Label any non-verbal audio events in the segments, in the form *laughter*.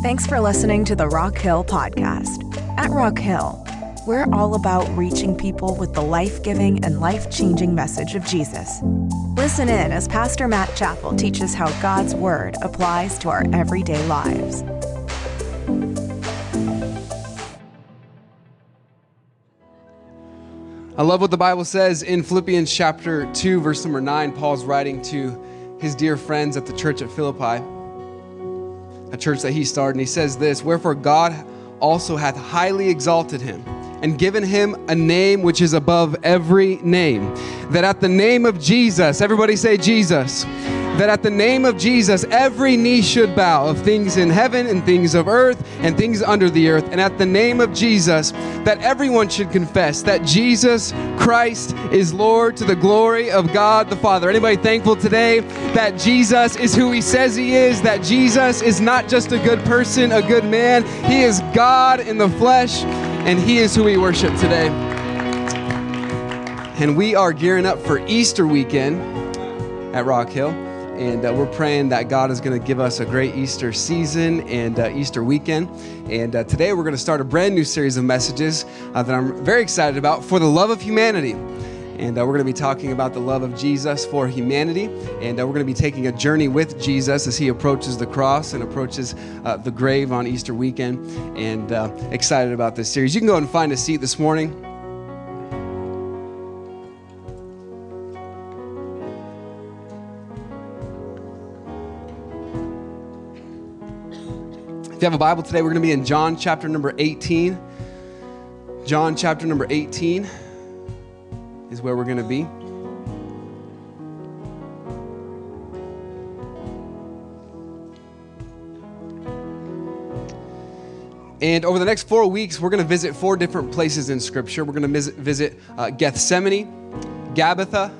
Thanks for listening to the Rock Hill Podcast. At Rock Hill, we're all about reaching people with the life giving and life changing message of Jesus. Listen in as Pastor Matt Chappell teaches how God's Word applies to our everyday lives. I love what the Bible says in Philippians chapter 2, verse number 9. Paul's writing to his dear friends at the church at Philippi, a church that he started, and he says this Wherefore God also hath highly exalted him and given him a name which is above every name, that at the name of Jesus, everybody say Jesus that at the name of Jesus, every knee should bow of things in heaven and things of earth and things under the earth. And at the name of Jesus, that everyone should confess that Jesus Christ is Lord to the glory of God the Father. Anybody thankful today that Jesus is who he says he is, that Jesus is not just a good person, a good man, he is God in the flesh, and he is who we worship today. And we are gearing up for Easter weekend at Rock Hill and uh, we're praying that God is going to give us a great Easter season and uh, Easter weekend. And uh, today we're going to start a brand new series of messages uh, that I'm very excited about for the love of humanity. And uh, we're going to be talking about the love of Jesus for humanity. And uh, we're going to be taking a journey with Jesus as he approaches the cross and approaches the grave on Easter weekend. And excited about this series. You can go and find a seat this morning. If you have a Bible today, we're going to be in John chapter number 18. John chapter number 18 is where we're going to be. And over the next four weeks, we're going to visit four different places in Scripture. We're going to visit, uh, Gethsemane, Gabbatha,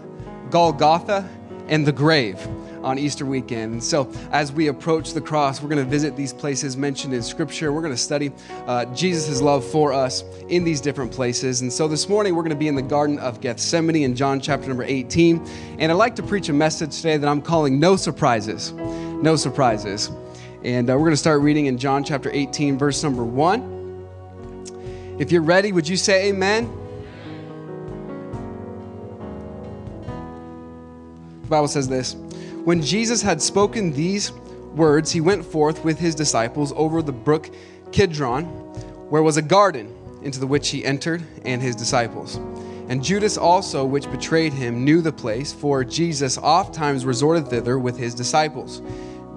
Golgotha, and the grave on Easter weekend. And so, as we approach the cross, we're going to visit these places mentioned in Scripture. We're going to study uh, Jesus' love for us in these different places. And so, this morning, we're going to be in the Garden of Gethsemane in John chapter number 18. And I'd like to preach a message today that I'm calling No Surprises. No Surprises. And uh, we're going to start reading in John chapter 18, verse number 1. If you're ready, would you say amen? The Bible says this when Jesus had spoken these words, he went forth with his disciples over the brook Kidron, where was a garden, into the which he entered, and his disciples. And Judas also, which betrayed him, knew the place, for Jesus oft times resorted thither with his disciples.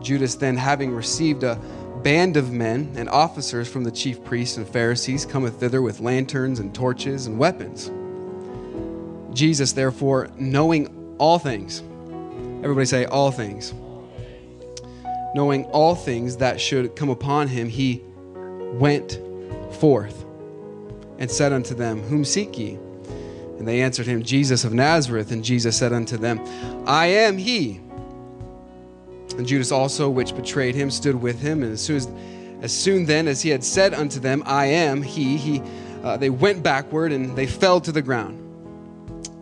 Judas then, having received a band of men and officers from the chief priests and Pharisees, cometh thither with lanterns and torches and weapons. Jesus, therefore, knowing all things, Everybody say, all things. Knowing all things that should come upon him, he went forth and said unto them, Whom seek ye? And they answered him, Jesus of Nazareth. And Jesus said unto them, I am he. And Judas also, which betrayed him, stood with him. And as soon, as, as soon then as he had said unto them, I am he, he uh, they went backward and they fell to the ground.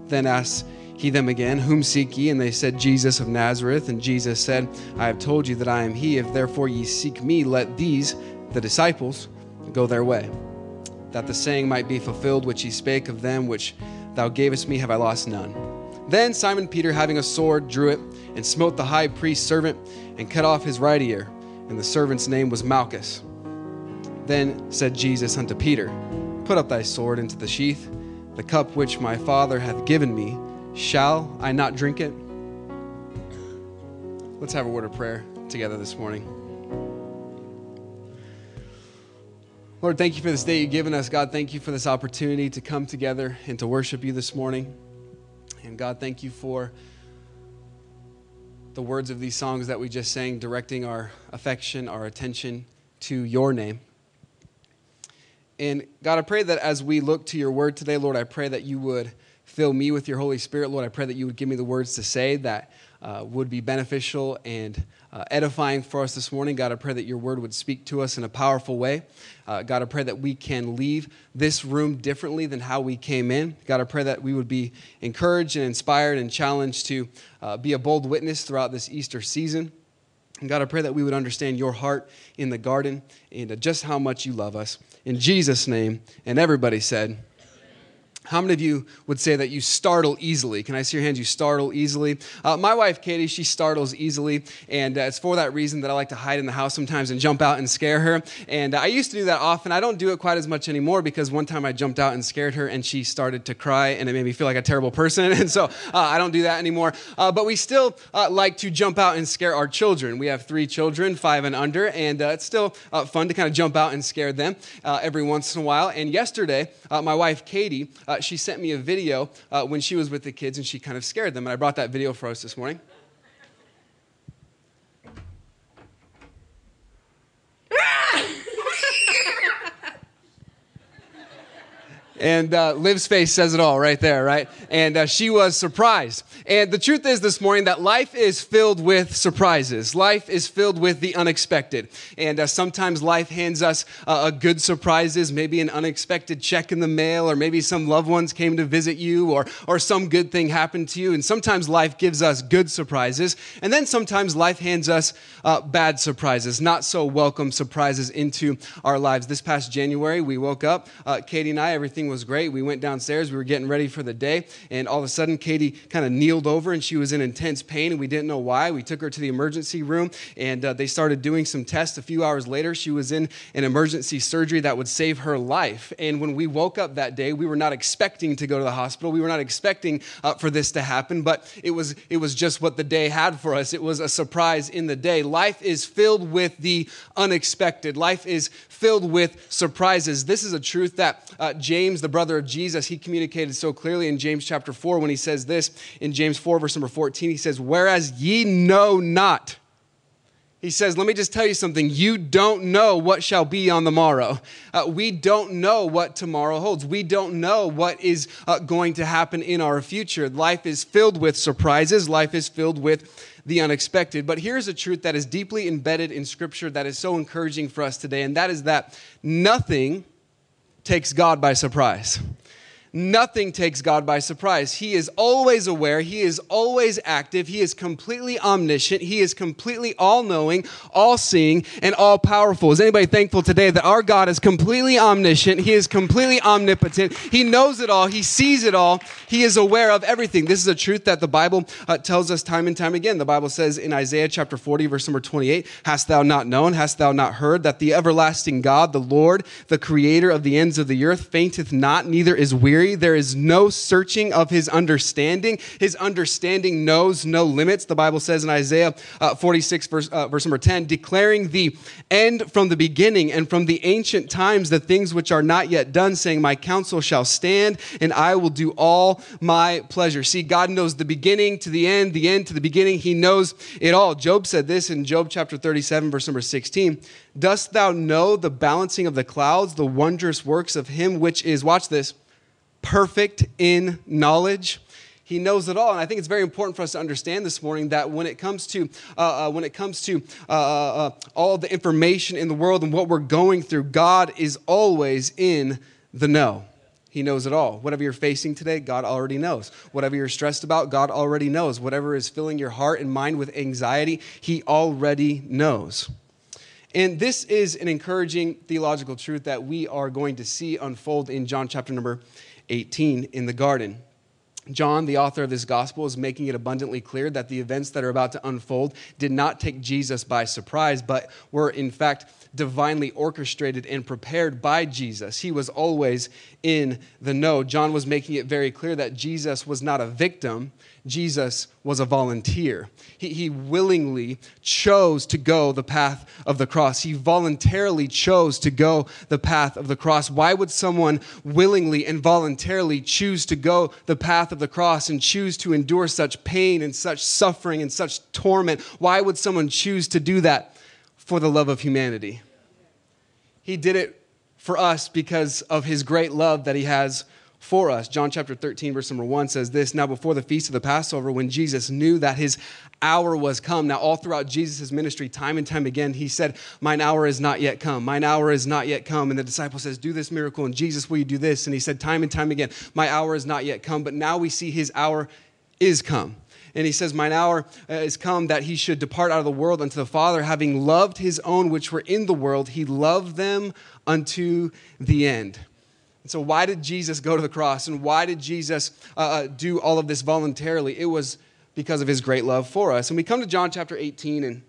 Then asked he them again, Whom seek ye? And they said, Jesus of Nazareth. And Jesus said, I have told you that I am he. If therefore ye seek me, let these, the disciples, go their way. That the saying might be fulfilled which he spake of them which thou gavest me, have I lost none. Then Simon Peter, having a sword, drew it, and smote the high priest's servant, and cut off his right ear. And the servant's name was Malchus. Then said Jesus unto Peter, Put up thy sword into the sheath. The cup which my Father hath given me, Shall I not drink it? Let's have a word of prayer together this morning. Lord, thank you for this day you've given us. God, thank you for this opportunity to come together and to worship you this morning. And God, thank you for the words of these songs that we just sang, directing our affection, our attention to your name. And God, I pray that as we look to your word today, Lord, I pray that you would fill me with your Holy Spirit, Lord. I pray that you would give me the words to say that uh, would be beneficial and uh, edifying for us this morning. God, I pray that your word would speak to us in a powerful way. Uh, God, I pray that we can leave this room differently than how we came in. God, I pray that we would be encouraged and inspired and challenged to uh, be a bold witness throughout this Easter season. And God, I pray that we would understand your heart in the garden and just how much you love us. In Jesus' name, and everybody said, how many of you would say that you startle easily? Can I see your hands? You startle easily. Uh, my wife, Katie, she startles easily, and uh, it's for that reason that I like to hide in the house sometimes and jump out and scare her. And uh, I used to do that often. I don't do it quite as much anymore because one time I jumped out and scared her, and she started to cry, and it made me feel like a terrible person. *laughs* And so uh, I don't do that anymore. Uh, but we still uh, like to jump out and scare our children. We have three children, five and under, and it's still fun to kind of jump out and scare them every once in a while. And yesterday, my wife, Katie, she sent me a video uh, when she was with the kids and she kind of scared them. And I brought that video for us this morning. And uh, Liv's face says it all right there, right? And uh, she was surprised. And the truth is this morning that life is filled with surprises. Life is filled with the unexpected. And uh, sometimes life hands us uh, good surprises, maybe an unexpected check in the mail, or maybe some loved ones came to visit you, or, or some good thing happened to you. And sometimes life gives us good surprises. And then sometimes life hands us uh, bad surprises, not so welcome surprises into our lives. This past January, we woke up, uh, Katie and I, everything was great. We went downstairs, we were getting ready for the day, and all of a sudden, Katie kind of kneeled over and she was in intense pain, and we didn't know why. We took her to the emergency room, and uh, they started doing some tests. A few hours later, she was in an emergency surgery that would save her life. And when we woke up that day, we were not expecting to go to the hospital. We were not expecting uh, for this to happen, but it was, it was just what the day had for us. It was a surprise in the day. Life is filled with the unexpected, life is filled with surprises. This is a truth that uh, James James, the brother of Jesus, he communicated so clearly in James chapter 4 when he says this in James 4, verse number 14. He says, Whereas ye know not, he says, Let me just tell you something. You don't know what shall be on the morrow. Uh, we don't know what tomorrow holds. We don't know what is uh, going to happen in our future. Life is filled with surprises, life is filled with the unexpected. But here's a truth that is deeply embedded in Scripture that is so encouraging for us today, and that is that nothing takes God by surprise. Nothing takes God by surprise. He is always aware. He is always active. He is completely omniscient. He is completely all knowing, all seeing, and all powerful. Is anybody thankful today that our God is completely omniscient? He is completely omnipotent. He knows it all. He sees it all. He is aware of everything. This is a truth that the Bible uh, tells us time and time again. The Bible says in Isaiah chapter 40, verse number 28 Hast thou not known, hast thou not heard that the everlasting God, the Lord, the creator of the ends of the earth, fainteth not, neither is weary? There is no searching of his understanding. His understanding knows no limits. The Bible says in Isaiah uh, 46, verse, uh, verse number 10, declaring the end from the beginning and from the ancient times the things which are not yet done, saying, My counsel shall stand and I will do all my pleasure. See, God knows the beginning to the end, the end to the beginning. He knows it all. Job said this in Job chapter 37, verse number 16. Dost thou know the balancing of the clouds, the wondrous works of him which is, watch this, perfect in knowledge. He knows it all, and I think it's very important for us to understand this morning that when it comes to uh, uh, when it comes to uh, uh, uh, all the information in the world and what we're going through, God is always in the know. He knows it all. Whatever you're facing today, God already knows. Whatever you're stressed about, God already knows. Whatever is filling your heart and mind with anxiety, He already knows. And this is an encouraging theological truth that we are going to see unfold in John chapter number 18 in the garden. John, the author of this gospel, is making it abundantly clear that the events that are about to unfold did not take Jesus by surprise, but were in fact divinely orchestrated and prepared by Jesus. He was always in the know. John was making it very clear that Jesus was not a victim, Jesus was a volunteer. He, he willingly chose to go the path of the cross. He voluntarily chose to go the path of the cross. Why would someone willingly and voluntarily choose to go the path of the cross and choose to endure such pain and such suffering and such torment? Why would someone choose to do that? For the love of humanity. He did it for us because of his great love that he has for us. John chapter 13, verse number 1 says this Now, before the feast of the Passover, when Jesus knew that his hour was come, now, all throughout Jesus' ministry, time and time again, he said, Mine hour is not yet come. Mine hour is not yet come. And the disciple says, Do this miracle. And Jesus, will you do this? And he said, Time and time again, My hour is not yet come. But now we see his hour is come. And he says, Mine hour uh, is come that he should depart out of the world unto the Father, having loved his own which were in the world, he loved them unto the end. And so, why did Jesus go to the cross? And why did Jesus uh, uh do all of this voluntarily? It was because of his great love for us. And we come to John chapter 18, and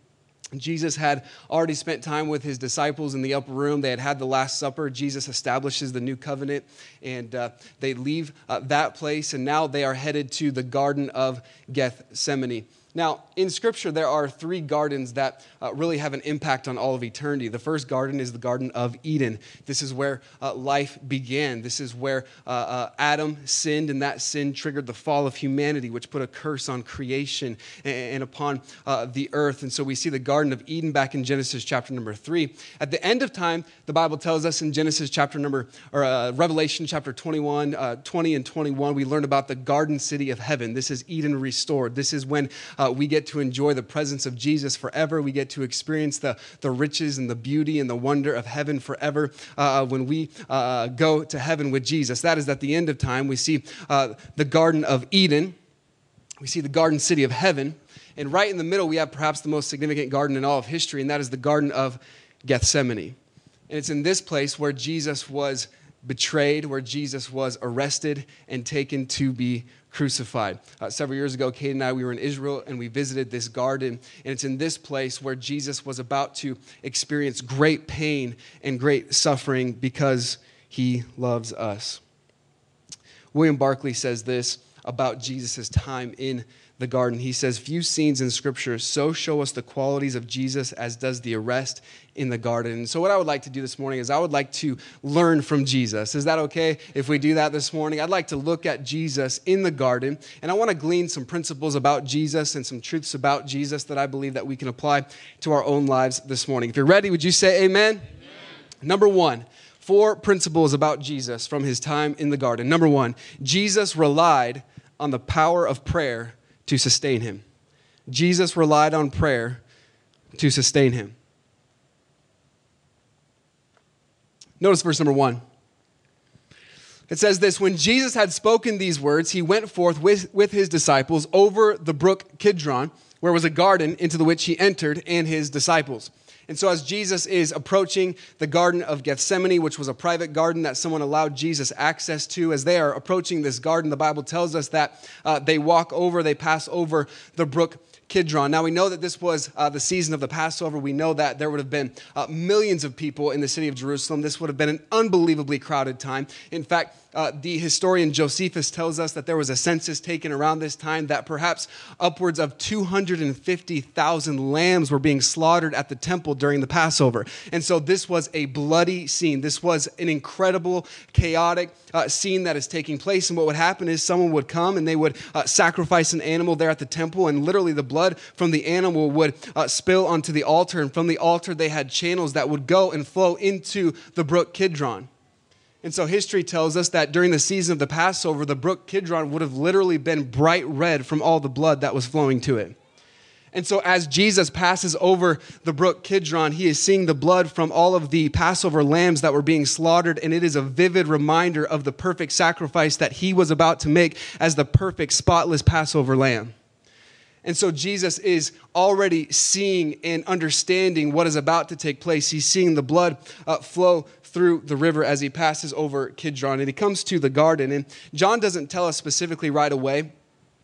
Jesus had already spent time with his disciples in the upper room. They had had the Last Supper. Jesus establishes the new covenant, and uh, they leave uh, that place, and now they are headed to the Garden of Gethsemane. Now, in Scripture, there are three gardens that uh, really have an impact on all of eternity. The first garden is the Garden of Eden. This is where uh, life began. This is where uh, uh Adam sinned, and that sin triggered the fall of humanity, which put a curse on creation and, and upon uh, the earth. And so we see the Garden of Eden back in Genesis chapter number three. At the end of time, the Bible tells us in Genesis chapter number, or uh, Revelation chapter 21, 20 and 21, we learn about the garden city of heaven. This is Eden restored. This is when uh, we get to enjoy the presence of Jesus forever. We get to experience the, the riches and the beauty and the wonder of heaven forever uh, when we uh, go to heaven with Jesus. That is at the end of time. We see uh, the Garden of Eden, we see the garden city of heaven. And right in the middle, we have perhaps the most significant garden in all of history, and that is the Garden of Gethsemane. And it's in this place where Jesus was betrayed, where Jesus was arrested and taken to be crucified. Uh, several years ago, Kate and I, we were in Israel and we visited this garden. And it's in this place where Jesus was about to experience great pain and great suffering because he loves us. William Barclay says this about Jesus' time in the garden. He says, Few scenes in Scripture so show us the qualities of Jesus as does the arrest in the garden. And so, what I would like to do this morning is I would like to learn from Jesus. Is that okay if we do that this morning? I'd like to look at Jesus in the garden, and I want to glean some principles about Jesus and some truths about Jesus that I believe that we can apply to our own lives this morning. If you're ready, would you say amen? amen. Number one, four principles about Jesus from his time in the garden. Number one, Jesus relied on the power of prayer to sustain him. Jesus relied on prayer to sustain him. Notice verse number one. It says this When Jesus had spoken these words, he went forth with, with his disciples over the brook Kidron, where was a garden into the which he entered, and his disciples. And so, as Jesus is approaching the Garden of Gethsemane, which was a private garden that someone allowed Jesus access to, as they are approaching this garden, the Bible tells us that uh, they walk over, they pass over the brook Kidron. Now, we know that this was uh, the season of the Passover. We know that there would have been uh, millions of people in the city of Jerusalem. This would have been an unbelievably crowded time. In fact, uh, the historian Josephus tells us that there was a census taken around this time that perhaps upwards of 250,000 lambs were being slaughtered at the temple during the Passover. And so this was a bloody scene. This was an incredible, chaotic uh, scene that is taking place. And what would happen is someone would come and they would uh, sacrifice an animal there at the temple, and literally the blood from the animal would uh, spill onto the altar. And from the altar, they had channels that would go and flow into the brook Kidron. And so history tells us that during the season of the Passover, the brook Kidron would have literally been bright red from all the blood that was flowing to it. And so, as Jesus passes over the brook Kidron, he is seeing the blood from all of the Passover lambs that were being slaughtered, and it is a vivid reminder of the perfect sacrifice that he was about to make as the perfect, spotless Passover lamb. And so, Jesus is already seeing and understanding what is about to take place. He's seeing the blood uh, flow through the river as he passes over Kidron and he comes to the garden. And John doesn't tell us specifically right away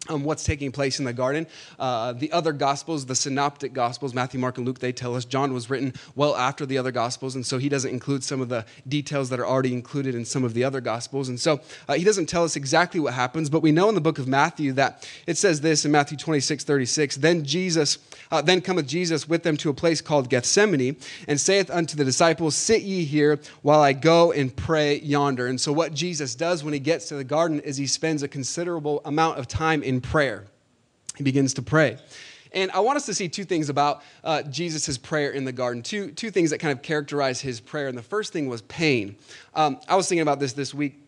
um, what's taking place in the garden. Uh, the other gospels, the synoptic gospels, Matthew, Mark, and Luke, they tell us John was written well after the other gospels, and so he doesn't include some of the details that are already included in some of the other gospels. And so uh, he doesn't tell us exactly what happens, but we know in the book of Matthew that it says this in Matthew 26, 36, then Jesus, uh, then cometh Jesus with them to a place called Gethsemane, and saith unto the disciples, Sit ye here while I go and pray yonder. And so what Jesus does when he gets to the garden is he spends a considerable amount of time in in prayer. He begins to pray. And I want us to see two things about uh, Jesus' prayer in the garden, two, two things that kind of characterize his prayer. And the first thing was pain. Um, I was thinking about this this week.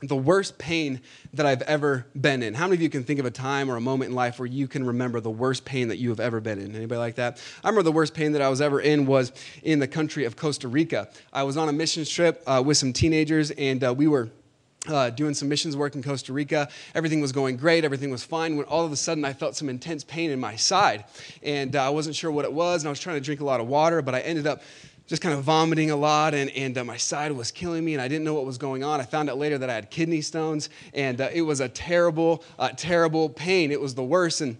The worst pain that I've ever been in. How many of you can think of a time or a moment in life where you can remember the worst pain that you have ever been in? Anybody like that? I remember the worst pain that I was ever in was in the country of Costa Rica. I was on a mission trip uh, with some teenagers, and uh, we were uh, doing some missions work in Costa Rica. Everything was going great. Everything was fine. When all of a sudden I felt some intense pain in my side. And uh, I wasn't sure what it was. And I was trying to drink a lot of water, but I ended up just kind of vomiting a lot. And, and uh, my side was killing me. And I didn't know what was going on. I found out later that I had kidney stones. And uh, it was a terrible, uh, terrible pain. It was the worst. And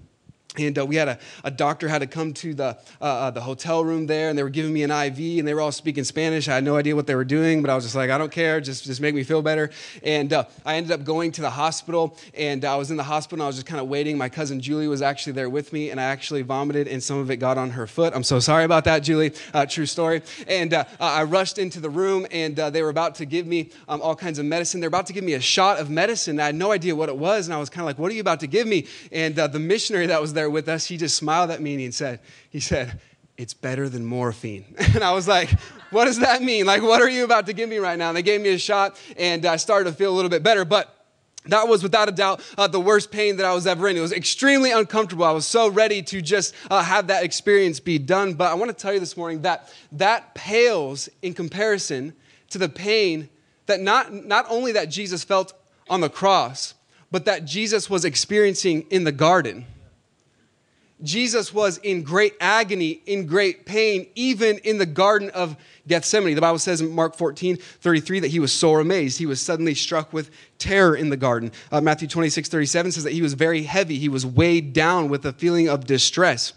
and uh, we had a, a doctor had to come to the, uh, uh the hotel room there and they were giving me an iv and they were all speaking spanish. I had no idea what they were doing but i was just like i don't care. Just, just make me feel better. And uh, i ended up going to the hospital and i was in the hospital and i was just kind of waiting. My cousin julie was actually there with me and i actually vomited and some of it got on her foot. I'm so sorry about that julie. Uh, true story. And uh, i rushed into the room and they were about to give me um, all kinds of medicine. They're about to give me a shot of medicine. I had no idea what it was and i was kind of like what are you about to give me? And the missionary that was there with us, he just smiled at me and he said, he said, it's better than morphine. *laughs* And I was like, what does that mean? Like, what are you about to give me right now? And they gave me a shot and I started to feel a little bit better. But that was without a doubt uh, the worst pain that I was ever in. It was extremely uncomfortable. I was so ready to just uh, have that experience be done. But I want to tell you this morning that that pales in comparison to the pain that not, not only that Jesus felt on the cross, but that Jesus was experiencing in the garden. Jesus was in great agony, in great pain, even in the Garden of Gethsemane. The Bible says in Mark 14, 33 that he was sore amazed. He was suddenly struck with terror in the garden. Uh, Matthew 26, 37 says that he was very heavy. He was weighed down with a feeling of distress.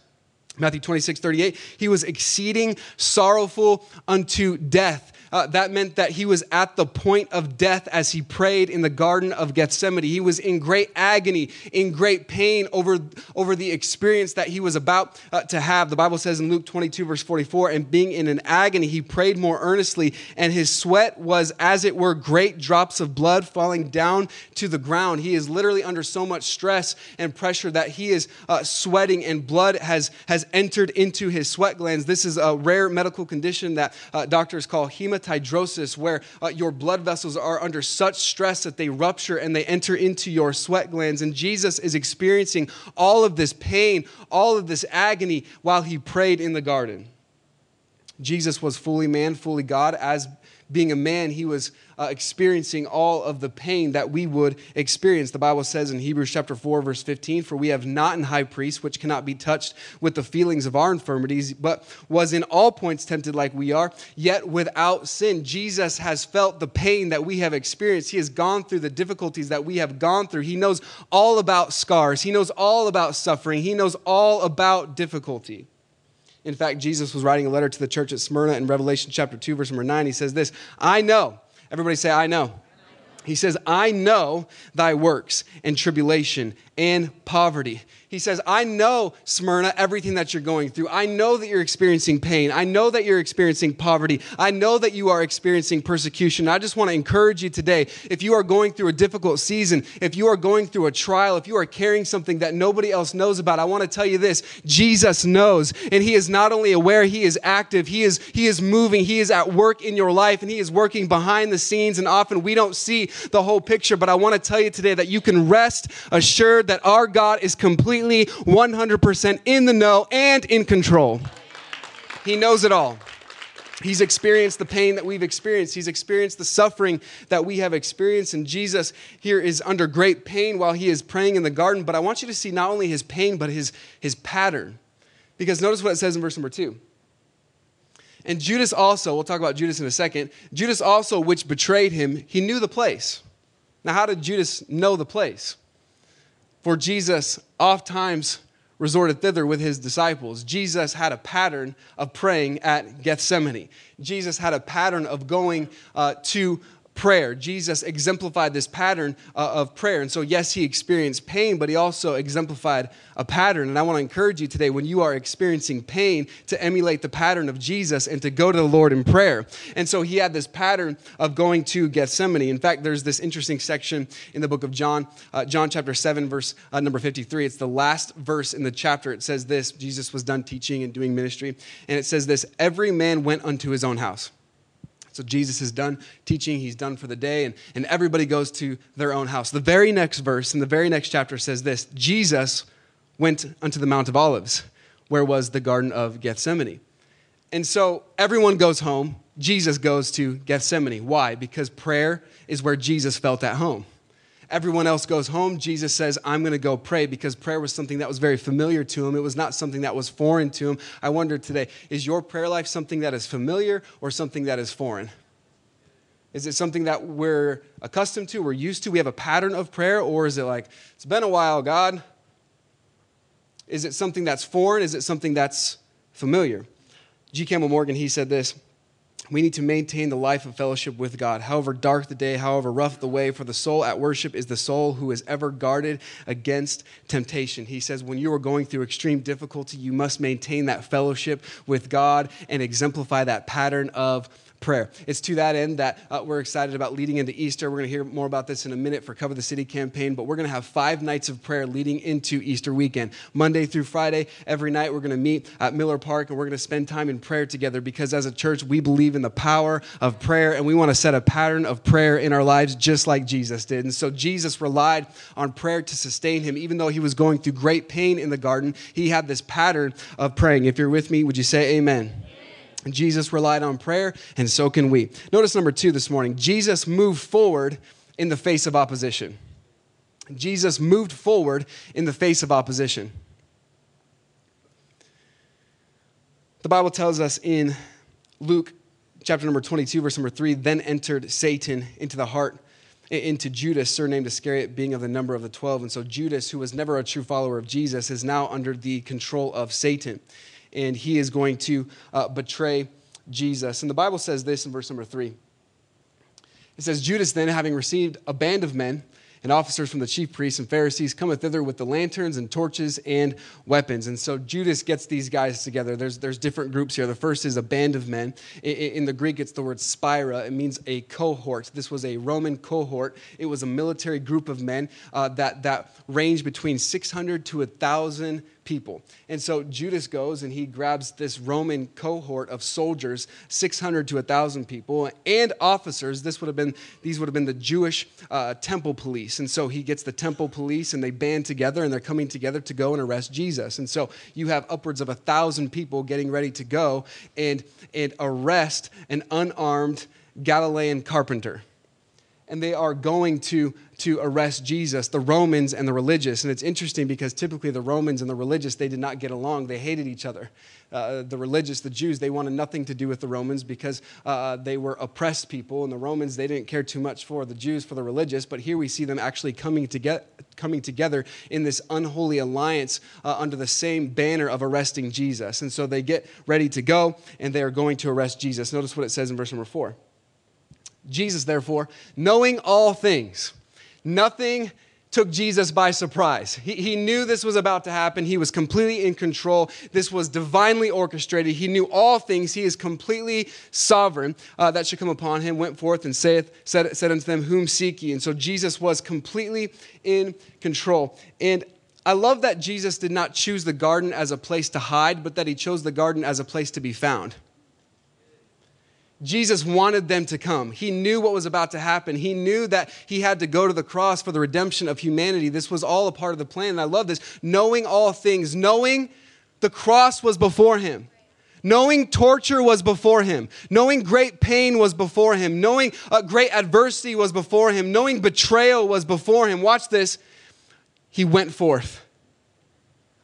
Matthew 26, 38, he was exceeding sorrowful unto death. Uh, that meant that he was at the point of death as he prayed in the Garden of Gethsemane. He was in great agony, in great pain over, over the experience that he was about uh, to have. The Bible says in Luke 22, verse 44, and being in an agony, he prayed more earnestly, and his sweat was as it were great drops of blood falling down to the ground. He is literally under so much stress and pressure that he is uh, sweating, and blood has, has entered into his sweat glands. This is a rare medical condition that uh, doctors call hematoma hematidrosis, where uh, your blood vessels are under such stress that they rupture and they enter into your sweat glands. And Jesus is experiencing all of this pain, all of this agony while he prayed in the garden. Jesus was fully man, fully God, as being a man, he was uh, experiencing all of the pain that we would experience. The Bible says in Hebrews chapter 4, verse 15, For we have not an high priest which cannot be touched with the feelings of our infirmities, but was in all points tempted like we are, yet without sin. Jesus has felt the pain that we have experienced. He has gone through the difficulties that we have gone through. He knows all about scars, He knows all about suffering, He knows all about difficulty. In fact, Jesus was writing a letter to the church at Smyrna in Revelation chapter 2, verse number 9. He says this I know. Everybody say, I know. He says, I know thy works and tribulation and poverty. He says, I know, Smyrna, everything that you're going through. I know that you're experiencing pain. I know that you're experiencing poverty. I know that you are experiencing persecution. I just want to encourage you today if you are going through a difficult season, if you are going through a trial, if you are carrying something that nobody else knows about, I want to tell you this Jesus knows. And He is not only aware, He is active, He is, he is moving, He is at work in your life, and He is working behind the scenes. And often we don't see the whole picture, but I want to tell you today that you can rest assured that our God is completely 100% in the know and in control. He knows it all. He's experienced the pain that we've experienced. He's experienced the suffering that we have experienced. And Jesus here is under great pain while he is praying in the garden. But I want you to see not only his pain, but his, his pattern. Because notice what it says in verse number two. And Judas also, we'll talk about Judas in a second, Judas also, which betrayed him, he knew the place. Now, how did Judas know the place? For Jesus oft times resorted thither with his disciples. Jesus had a pattern of praying at Gethsemane. Jesus had a pattern of going uh, to prayer. Jesus exemplified this pattern uh, of prayer. And so, yes, he experienced pain, but he also exemplified a pattern. And I want to encourage you today when you are experiencing pain to emulate the pattern of Jesus and to go to the Lord in prayer. And so, he had this pattern of going to Gethsemane. In fact, there's this interesting section in the book of John, uh, John chapter 7, verse uh, number 53. It's the last verse in the chapter. It says this Jesus was done teaching and doing ministry. And it says this Every man went unto his own house. So Jesus is done teaching, he's done for the day, and, and everybody goes to their own house. The very next verse in the very next chapter says this Jesus went unto the Mount of Olives, where was the Garden of Gethsemane. And so everyone goes home. Jesus goes to Gethsemane. Why? Because prayer is where Jesus felt at home. Everyone else goes home. Jesus says, I'm going to go pray because prayer was something that was very familiar to him. It was not something that was foreign to him. I wonder today, is your prayer life something that is familiar or something that is foreign? Is it something that we're accustomed to, we're used to, we have a pattern of prayer, or is it like, it's been a while, God? Is it something that's foreign? Is it something that's familiar? G. Campbell Morgan, he said this we need to maintain the life of fellowship with God. However dark the day, however rough the way, for the soul at worship is the soul who is ever guarded against temptation. He says, when you are going through extreme difficulty, you must maintain that fellowship with God and exemplify that pattern of prayer. It's to that end that uh, we're excited about leading into Easter. We're going to hear more about this in a minute for Cover the City campaign, but we're going to have five nights of prayer leading into Easter weekend. Monday through Friday, every night we're going to meet at Miller Park and we're going to spend time in prayer together because as a church, we believe in the power of prayer and we want to set a pattern of prayer in our lives just like Jesus did. And so Jesus relied on prayer to sustain him. Even though he was going through great pain in the garden, he had this pattern of praying. If you're with me, would you say amen? Jesus relied on prayer, and so can we. Notice number two this morning Jesus moved forward in the face of opposition. Jesus moved forward in the face of opposition. The Bible tells us in Luke chapter number 22, verse number 3 then entered Satan into the heart, into Judas, surnamed Iscariot, being of the number of the 12. And so Judas, who was never a true follower of Jesus, is now under the control of Satan and he is going to uh, betray Jesus. And the Bible says this in verse number three. It says, Judas then, having received a band of men, and officers from the chief priests and Pharisees cometh thither with the lanterns and torches and weapons. And so Judas gets these guys together. There's, there's different groups here. The first is a band of men. In, the Greek, it's the word spira. It means a cohort. This was a Roman cohort. It was a military group of men uh, that, that ranged between 600 to 1,000 people. And so Judas goes and he grabs this Roman cohort of soldiers, 600 to 1,000 people, and officers. This would have been, these would have been the Jewish uh, temple police. And so he gets the temple police and they band together and they're coming together to go and arrest Jesus. And so you have upwards of a 1,000 people getting ready to go and, and arrest an unarmed Galilean carpenter and they are going to, to arrest Jesus, the Romans and the religious. And it's interesting because typically the Romans and the religious, they did not get along. They hated each other. Uh, the religious, the Jews, they wanted nothing to do with the Romans because uh, they were oppressed people. And the Romans, they didn't care too much for the Jews, for the religious. But here we see them actually coming, together, coming together in this unholy alliance uh, under the same banner of arresting Jesus. And so they get ready to go and they are going to arrest Jesus. Notice what it says in verse number four. Jesus, therefore, knowing all things, nothing took Jesus by surprise. He, he knew this was about to happen. He was completely in control. This was divinely orchestrated. He knew all things. He is completely sovereign. Uh, that should come upon him. Went forth and saith, said, said unto them, Whom seek ye? And so Jesus was completely in control. And I love that Jesus did not choose the garden as a place to hide, but that he chose the garden as a place to be found. Jesus wanted them to come. He knew what was about to happen. He knew that he had to go to the cross for the redemption of humanity. This was all a part of the plan. And I love this. Knowing all things, knowing the cross was before him. Knowing torture was before him, knowing great pain was before him, knowing great adversity was before him, knowing betrayal was before him. Watch this. He went forth.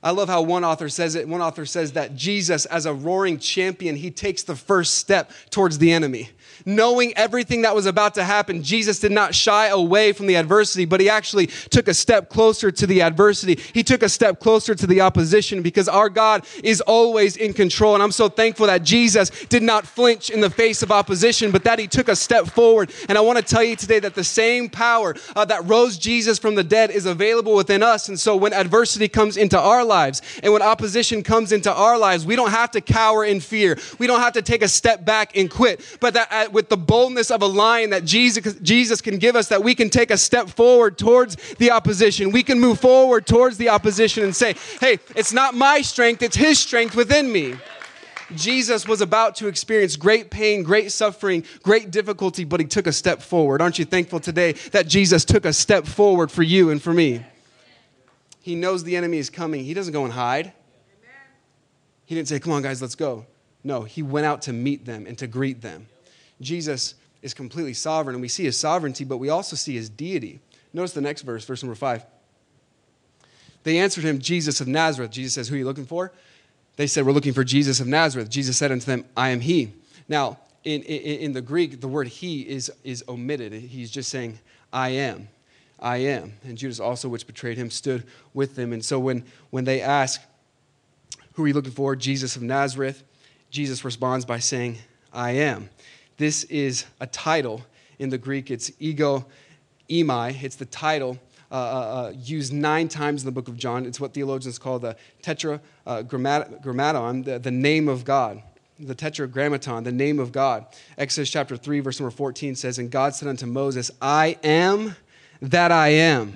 I love how one author says it. One author says that Jesus, as a roaring champion, he takes the first step towards the enemy knowing everything that was about to happen, Jesus did not shy away from the adversity, but he actually took a step closer to the adversity. He took a step closer to the opposition because our God is always in control. And I'm so thankful that Jesus did not flinch in the face of opposition, but that he took a step forward. And I want to tell you today that the same power uh, that rose Jesus from the dead is available within us. And so when adversity comes into our lives and when opposition comes into our lives, we don't have to cower in fear. We don't have to take a step back and quit, but that uh, with the boldness of a lion that Jesus, Jesus can give us, that we can take a step forward towards the opposition. We can move forward towards the opposition and say, hey, it's not my strength, it's His strength within me. Jesus was about to experience great pain, great suffering, great difficulty, but he took a step forward. Aren't you thankful today that Jesus took a step forward for you and for me? He knows the enemy is coming. He doesn't go and hide. He didn't say, Come on, guys, let's go. No, he went out to meet them and to greet them. Jesus is completely sovereign, and we see his sovereignty, but we also see his deity. Notice the next verse, verse number five. They answered him, Jesus of Nazareth. Jesus says, Who are you looking for? They said, We're looking for Jesus of Nazareth. Jesus said unto them, I am he. Now, in, in, in the Greek, the word he is, is omitted. He's just saying, I am. I am. And Judas also, which betrayed him, stood with them. And so when, when they ask, Who are you looking for? Jesus of Nazareth, Jesus responds by saying, I am. This is a title. In the Greek, it's ego eimi. It's the title uh, uh, uh, used nine times in the book of John. It's what theologians call the tetragrammaton, the, the name of God. The tetragrammaton, the name of God. Exodus chapter 3, verse number 14 says, And God said unto Moses, I am that I am.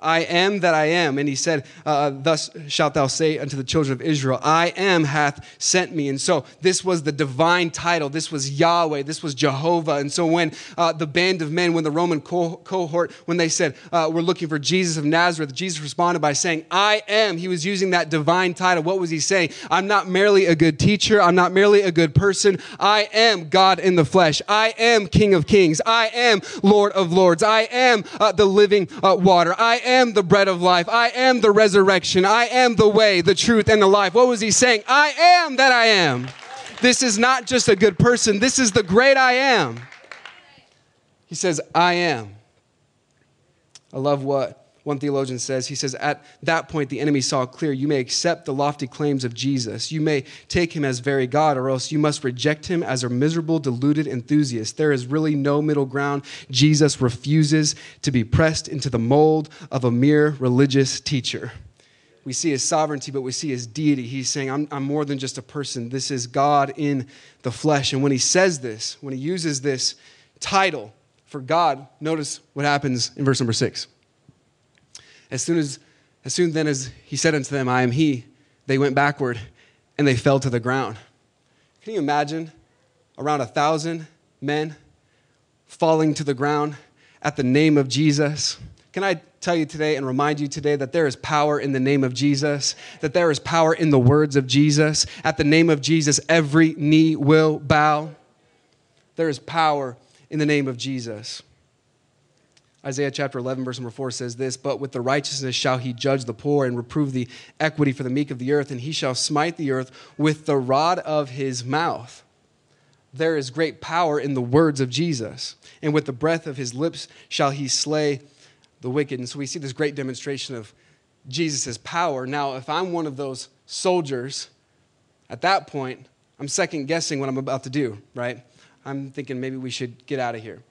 I am that I am. And he said, uh, Thus shalt thou say unto the children of Israel, I am hath sent me. And so this was the divine title. This was Yahweh. This was Jehovah. And so when uh, the band of men, when the Roman co- cohort, when they said, uh, We're looking for Jesus of Nazareth, Jesus responded by saying, I am. He was using that divine title. What was he saying? I'm not merely a good teacher. I'm not merely a good person. I am God in the flesh. I am King of kings. I am Lord of lords. I am uh, the living uh, water. I am the bread of life. I am the resurrection. I am the way, the truth, and the life. What was he saying? I am that I am. This is not just a good person, this is the great I am. He says, I am. I love what one theologian says, he says, at that point, the enemy saw clear. You may accept the lofty claims of Jesus. You may take him as very God, or else you must reject him as a miserable, deluded enthusiast. There is really no middle ground. Jesus refuses to be pressed into the mold of a mere religious teacher. We see his sovereignty, but we see his deity. He's saying, I'm, I'm more than just a person. This is God in the flesh. And when he says this, when he uses this title for God, notice what happens in verse number six. As soon as, as soon then as he said unto them, I am he, they went backward and they fell to the ground. Can you imagine around a thousand men falling to the ground at the name of Jesus? Can I tell you today and remind you today that there is power in the name of Jesus, that there is power in the words of Jesus. At the name of Jesus, every knee will bow. There is power in the name of Jesus. Isaiah chapter 11, verse number 4 says this But with the righteousness shall he judge the poor and reprove the equity for the meek of the earth, and he shall smite the earth with the rod of his mouth. There is great power in the words of Jesus, and with the breath of his lips shall he slay the wicked. And so we see this great demonstration of Jesus' power. Now, if I'm one of those soldiers, at that point, I'm second guessing what I'm about to do, right? I'm thinking maybe we should get out of here.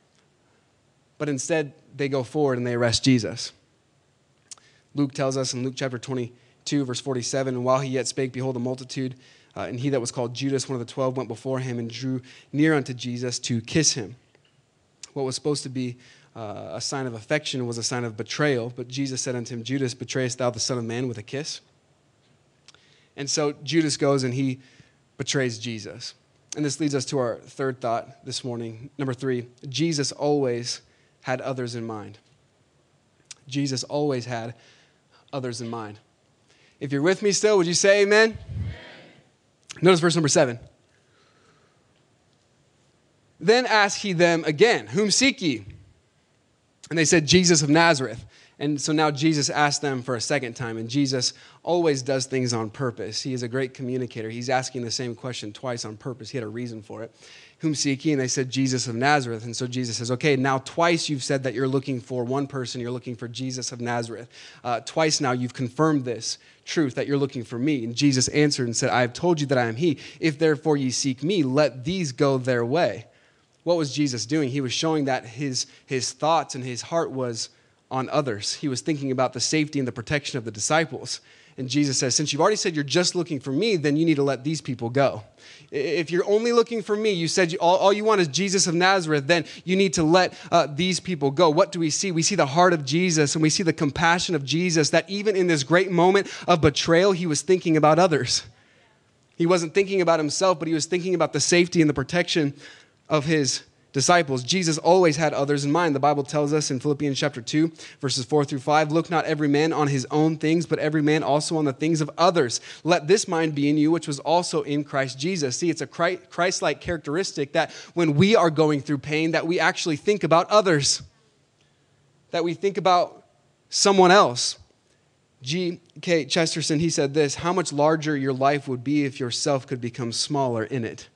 But instead, they go forward and they arrest Jesus. Luke tells us in Luke chapter 22, verse 47, and while he yet spake, behold, a multitude, uh, and he that was called Judas, one of the twelve, went before him and drew near unto Jesus to kiss him. What was supposed to be uh, a sign of affection was a sign of betrayal, but Jesus said unto him, Judas, betrayest thou the Son of Man with a kiss? And so Judas goes and he betrays Jesus. And this leads us to our third thought this morning. Number three, Jesus always had others in mind. Jesus always had others in mind. If you're with me still, would you say amen? amen? Notice verse number seven. Then asked he them again, Whom seek ye? And they said, Jesus of Nazareth. And so now Jesus asked them for a second time, and Jesus always does things on purpose. He is a great communicator. He's asking the same question twice on purpose. He had a reason for it. Whom seek ye? And they said, Jesus of Nazareth. And so Jesus says, Okay, now twice you've said that you're looking for one person, you're looking for Jesus of Nazareth. Uh, twice now you've confirmed this truth that you're looking for me. And Jesus answered and said, I have told you that I am he. If therefore ye seek me, let these go their way. What was Jesus doing? He was showing that his, his thoughts and his heart was on others. He was thinking about the safety and the protection of the disciples. And Jesus says, Since you've already said you're just looking for me, then you need to let these people go. If you're only looking for me, you said all, all, you want is Jesus of Nazareth, then you need to let uh, these people go. What do we see? We see the heart of Jesus and we see the compassion of Jesus that even in this great moment of betrayal, he was thinking about others. He wasn't thinking about himself, but he was thinking about the safety and the protection of his disciples. Jesus always had others in mind. The Bible tells us in Philippians chapter 2, verses 4 through 5 Look not every man on his own things, but every man also on the things of others. Let this mind be in you, which was also in Christ Jesus. See, it's a Christ like characteristic that when we are going through pain, that we actually think about others, that we think about someone else. G.K. Chesterton, he said this How much larger your life would be if yourself could become smaller in it.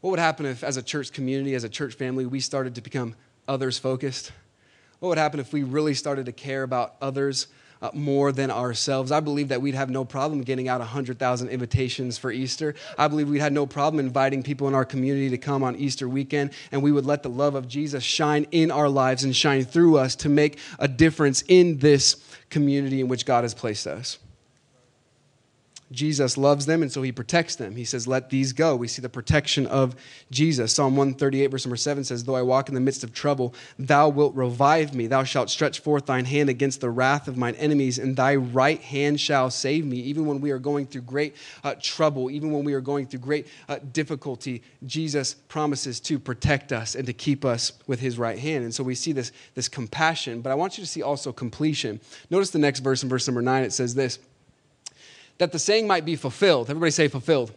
What would happen if, as a church community, as a church family, we started to become others focused? What would happen if we really started to care about others uh, more than ourselves? I believe that we'd have no problem getting out 100,000 invitations for Easter. I believe we'd have no problem inviting people in our community to come on Easter weekend, and we would let the love of Jesus shine in our lives and shine through us to make a difference in this community in which God has placed us. Jesus loves them, and so he protects them. He says, Let these go. We see the protection of Jesus. Psalm 138, verse number 7 says, Though I walk in the midst of trouble, thou wilt revive me. Thou shalt stretch forth thine hand against the wrath of mine enemies, and thy right hand shall save me. Even when we are going through great uh, trouble, even when we are going through great uh, difficulty, Jesus promises to protect us and to keep us with his right hand. And so we see this, this compassion, but I want you to see also completion. Notice the next verse in verse number 9. It says this that the saying might be fulfilled. Everybody say fulfilled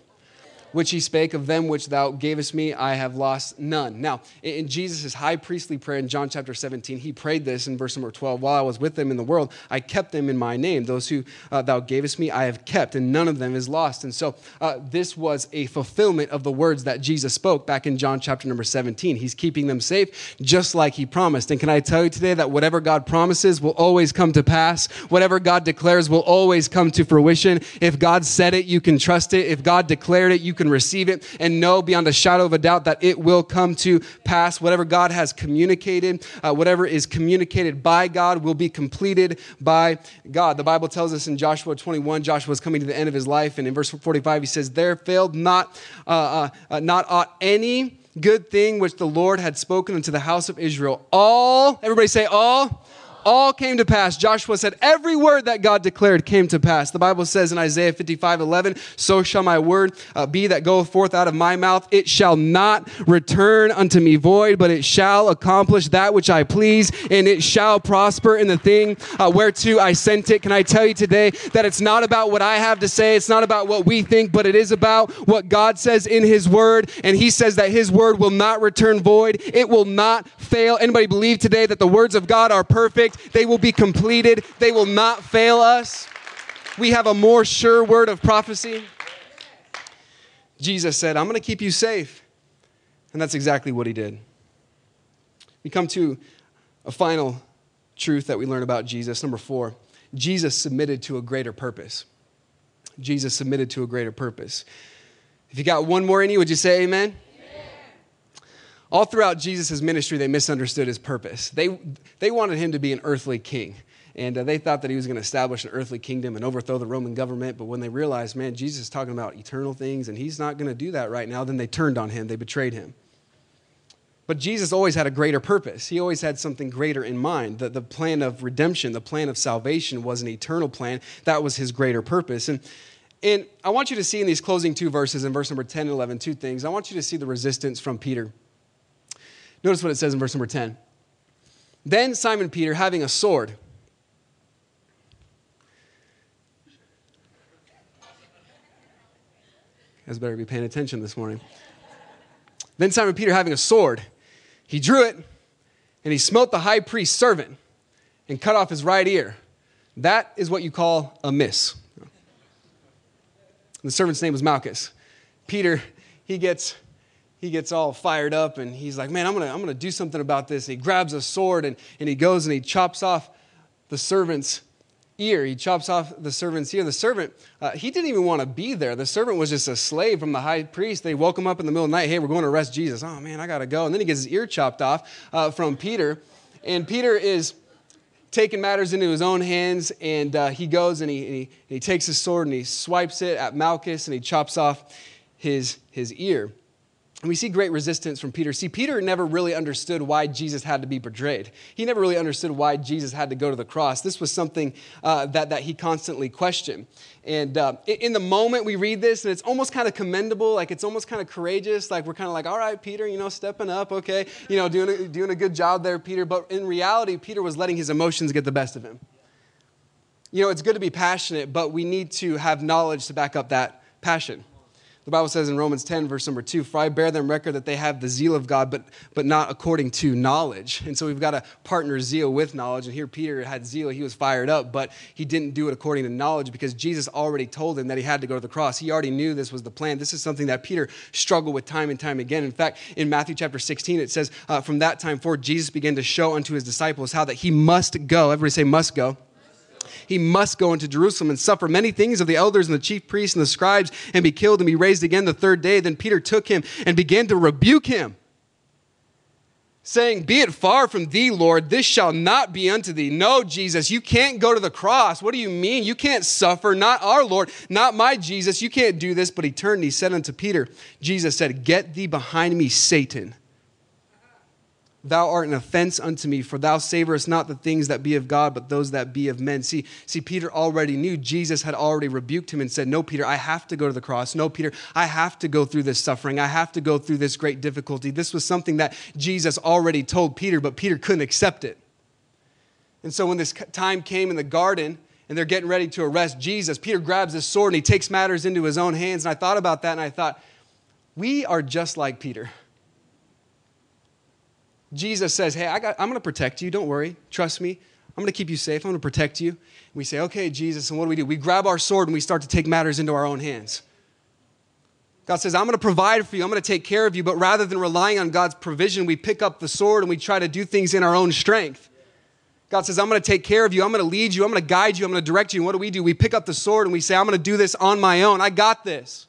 which he spake of them which thou gavest me, I have lost none. Now, in Jesus' high priestly prayer in John chapter 17, he prayed this in verse number 12 While I was with them in the world, I kept them in my name. Those who uh, thou gavest me, I have kept, and none of them is lost. And so, uh, this was a fulfillment of the words that Jesus spoke back in John chapter number 17. He's keeping them safe just like he promised. And can I tell you today that whatever God promises will always come to pass? Whatever God declares will always come to fruition. If God said it, you can trust it. If God declared it, you can can receive it and know beyond a shadow of a doubt that it will come to pass. Whatever God has communicated, uh, whatever is communicated by God, will be completed by God. The Bible tells us in Joshua 21, Joshua is coming to the end of his life, and in verse 45, he says, There failed not, uh, uh, uh not aught any good thing which the Lord had spoken unto the house of Israel. All, everybody say, all all came to pass. Joshua said, Every word that God declared came to pass. The Bible says in Isaiah 55 11, So shall my word uh, be that goeth forth out of my mouth. It shall not return unto me void, but it shall accomplish that which I please, and it shall prosper in the thing uh, whereto I sent it. Can I tell you today that it's not about what I have to say, it's not about what we think, but it is about what God says in His word. And He says that His word will not return void, it will not fail. Anybody believe today that the words of God are perfect? They will be completed, they will not fail us. We have a more sure word of prophecy. Jesus said, I'm going to keep you safe. And that's exactly what he did. We come to a final truth that we learn about Jesus. Number four, Jesus submitted to a greater purpose. Jesus submitted to a greater purpose. If you got one more in you, would you say amen? All throughout Jesus' ministry, they misunderstood his purpose. They, they wanted him to be an earthly king. And uh, they thought that he was going to establish an earthly kingdom and overthrow the Roman government. But when they realized, man, Jesus is talking about eternal things and he's not going to do that right now, then they turned on him. They betrayed him. But Jesus always had a greater purpose. He always had something greater in mind. The, the plan of redemption, the plan of salvation was an eternal plan. That was his greater purpose. And, and I want you to see in these closing two verses, in verse number 10 and 11, two things. I want you to see the resistance from Peter. Notice what it says in verse number 10. Then Simon Peter, having a sword, you guys better be paying attention this morning. Then Simon Peter, having a sword, he drew it and he smote the high priest's servant and cut off his right ear. That is what you call a miss. The servant's name was Malchus. Peter, he gets he gets all fired up and he's like, Man, I'm gonna, I'm gonna do something about this. And he grabs a sword and, and he goes and he chops off the servant's ear. He chops off the servant's ear. The servant, uh, he didn't even want to be there. The servant was just a slave from the high priest. They woke him up in the middle of the night. Hey, we're going to arrest Jesus. Oh, man, I got to go. And then he gets his ear chopped off uh, from Peter. And Peter is taking matters into his own hands. And uh, he goes and he, and he, he takes his sword and he swipes it at Malchus and he chops off his, his ear. And we see great resistance from Peter. See, Peter never really understood why Jesus had to be betrayed. He never really understood why Jesus had to go to the cross. This was something uh, that, that he constantly questioned. And uh, in the moment we read this, and it's almost kind of commendable, like it's almost kind of courageous, like we're kind of like, all right, Peter, you know, stepping up, okay, you know, doing a, doing a good job there, Peter. But in reality, Peter was letting his emotions get the best of him. You know, it's good to be passionate, but we need to have knowledge to back up that passion. The Bible says in Romans 10, verse number 2, For I bear them record that they have the zeal of God, but, but not according to knowledge. And so we've got to partner zeal with knowledge. And here Peter had zeal, he was fired up, but he didn't do it according to knowledge because Jesus already told him that he had to go to the cross. He already knew this was the plan. This is something that Peter struggled with time and time again. In fact, in Matthew chapter 16, it says, uh, From that time forward, Jesus began to show unto his disciples how that he must go. Everybody say, must go he must go into Jerusalem and suffer many things of the elders and the chief priests and the scribes and be killed and be raised again the third day. Then Peter took him and began to rebuke him, saying, Be it far from thee, Lord, this shall not be unto thee. No, Jesus, you can't go to the cross. What do you mean? You can't suffer. Not our Lord, not my Jesus. You can't do this. But he turned and he said unto Peter, Jesus said, Get thee behind me, Satan. Thou art an offense unto me, for thou savorest not the things that be of God, but those that be of men. See, see, Peter already knew Jesus had already rebuked him and said, No, Peter, I have to go to the cross. No, Peter, I have to go through this suffering. I have to go through this great difficulty. This was something that Jesus already told Peter, but Peter couldn't accept it. And so when this time came in the garden, and they're getting ready to arrest Jesus, Peter grabs his sword and he takes matters into his own hands. And I thought about that and I thought, we are just like Peter. Jesus says, Hey, I got, I'm going to protect you. Don't worry. Trust me. I'm going to keep you safe. I'm going to protect you. We say, Okay, Jesus. And what do we do? We grab our sword and we start to take matters into our own hands. God says, I'm going to provide for you. I'm going to take care of you. But rather than relying on God's provision, we pick up the sword and we try to do things in our own strength. God says, I'm going to take care of you. I'm going to lead you. I'm going to guide you. I'm going to direct you. And what do we do? We pick up the sword and we say, I'm going to do this on my own. I got this.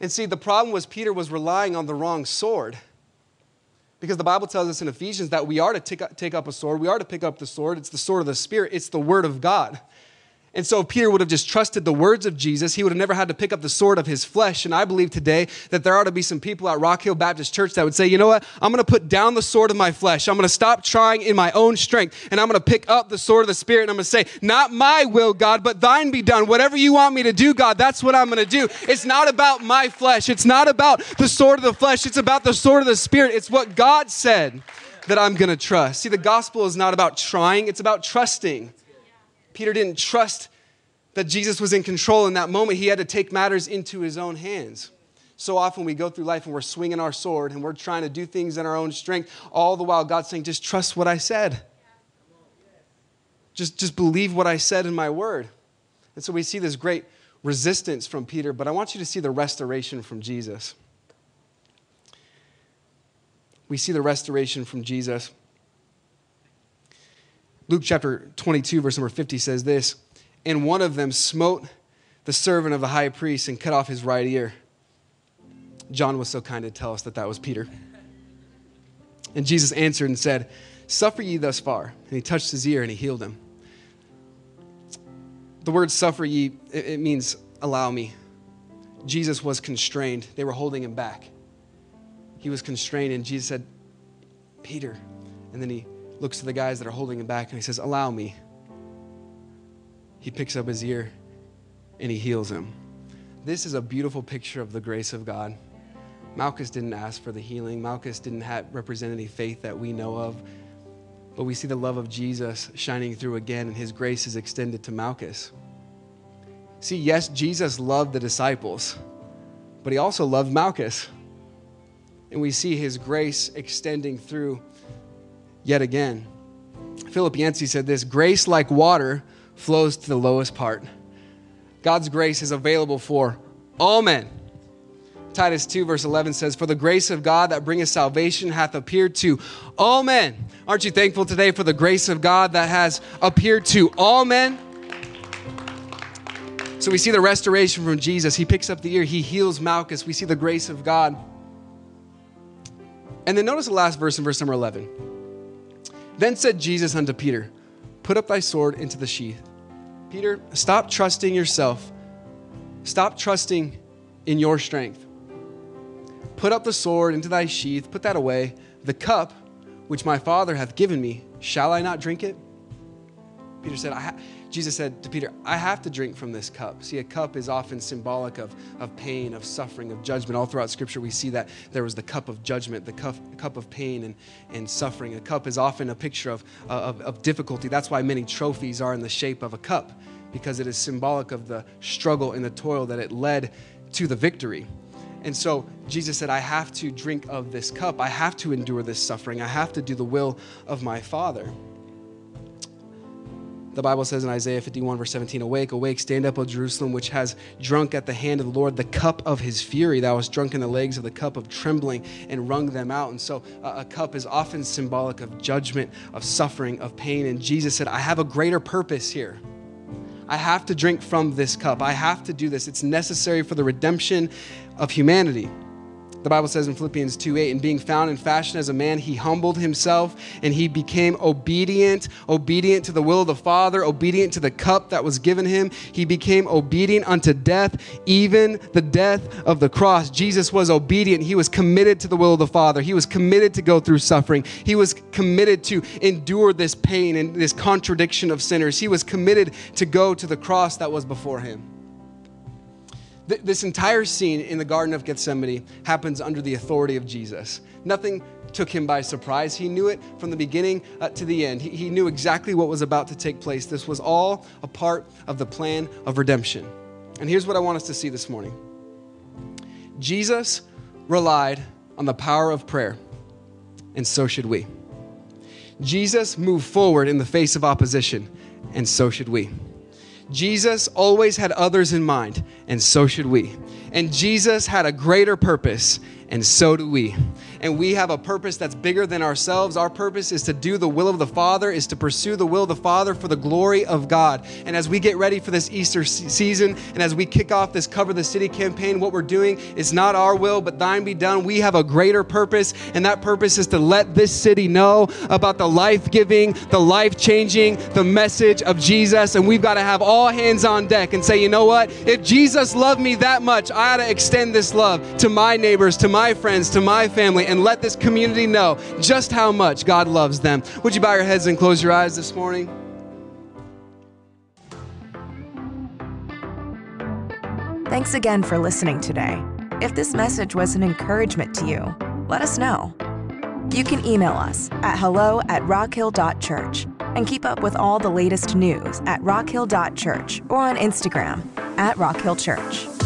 And see, the problem was Peter was relying on the wrong sword. Because the Bible tells us in Ephesians that we are to take up, a sword. We are to pick up the sword. It's the sword of the Spirit, it's the Word of God. And so, if Peter would have just trusted the words of Jesus, he would have never had to pick up the sword of his flesh. And I believe today that there ought to be some people at Rock Hill Baptist Church that would say, you know what? I'm going to put down the sword of my flesh. I'm going to stop trying in my own strength. And I'm going to pick up the sword of the Spirit. And I'm going to say, not my will, God, but thine be done. Whatever you want me to do, God, that's what I'm going to do. It's not about my flesh. It's not about the sword of the flesh. It's about the sword of the Spirit. It's what God said that I'm going to trust. See, the gospel is not about trying, it's about trusting. Peter didn't trust that Jesus was in control in that moment. He had to take matters into his own hands. So often we go through life and we're swinging our sword and we're trying to do things in our own strength, all the while God's saying, just trust what I said. Just, just believe what I said in my word. And so we see this great resistance from Peter, but I want you to see the restoration from Jesus. We see the restoration from Jesus. Luke chapter 22, verse number 50 says this And one of them smote the servant of the high priest and cut off his right ear. John was so kind to tell us that that was Peter. And Jesus answered and said, Suffer ye thus far. And he touched his ear and he healed him. The word suffer ye, it means allow me. Jesus was constrained, they were holding him back. He was constrained, and Jesus said, Peter. And then he looks to the guys that are holding him back and he says, Allow me. He picks up his ear and he heals him. This is a beautiful picture of the grace of God. Malchus didn't ask for the healing. Malchus didn't have, represent any faith that we know of. But we see the love of Jesus shining through again, and his grace is extended to Malchus. See, yes, Jesus loved the disciples, but he also loved Malchus. And we see his grace extending through yet again. Philip Yancey said this grace, like water, flows to the lowest part. God's grace is available for all men. Titus 2, verse 11 says, For the grace of God that bringeth salvation hath appeared to all men. Aren't you thankful today for the grace of God that has appeared to all men? So we see the restoration from Jesus. He picks up the ear, he heals Malchus. We see the grace of God. And then notice the last verse in verse number 11. Then said Jesus unto Peter, Put up thy sword into the sheath. Peter, stop trusting yourself. Stop trusting in your strength. Put up the sword into thy sheath, put that away. The cup which my Father hath given me, shall I not drink it? Peter said, I ha- Jesus said to Peter, I have to drink from this cup. See, a cup is often symbolic of, of pain, of suffering, of judgment. All throughout Scripture, we see that there was the cup of judgment, the cup, cup of pain and, and suffering. A cup is often a picture of, of, of difficulty. That's why many trophies are in the shape of a cup, because it is symbolic of the struggle and the toil that it led to the victory. And so Jesus said, I have to drink of this cup. I have to endure this suffering. I have to do the will of my Father. The Bible says in Isaiah 51, verse 17, Awake, awake, stand up, O Jerusalem, which has drunk at the hand of the Lord the cup of his fury. Thou hast drunk in the legs of the cup of trembling and wrung them out. And so uh, a cup is often symbolic of judgment, of suffering, of pain. And Jesus said, I have a greater purpose here. I have to drink from this cup. I have to do this. It's necessary for the redemption of humanity. The Bible says in Philippians 2 8, and being found in fashion as a man, he humbled himself and he became obedient, obedient to the will of the Father, obedient to the cup that was given him. He became obedient unto death, even the death of the cross. Jesus was obedient. He was committed to the will of the Father. He was committed to go through suffering. He was committed to endure this pain and this contradiction of sinners. He was committed to go to the cross that was before him. Th- this entire scene in the Garden of Gethsemane happens under the authority of Jesus. Nothing took him by surprise. He knew it from the beginning uh, to the end. He, he knew exactly what was about to take place. This was all a part of the plan of redemption. And here's what I want us to see this morning Jesus relied on the power of prayer, and so should we. Jesus moved forward in the face of opposition, and so should we. Jesus always had others in mind, and so should we. And Jesus had a greater purpose, and so do we. And we have a purpose that's bigger than ourselves. Our purpose is to do the will of the Father, is to pursue the will of the Father for the glory of God. And as we get ready for this Easter season, and as we kick off this Cover the City campaign, what we're doing is not our will, but thine be done. We have a greater purpose, and that purpose is to let this city know about the life giving, the life changing, the message of Jesus. And we've got to have all hands on deck and say, you know what? If Jesus loved me that much, I ought to extend this love to my neighbors, to my friends, to my family, and let this community know just how much God loves them. Would you bow your heads and close your eyes this morning? Thanks again for listening today. If this message was an encouragement to you, let us know. You can email us at hello at rockhill.church and keep up with all the latest news at rockhill.church or on Instagram at rockhillchurch.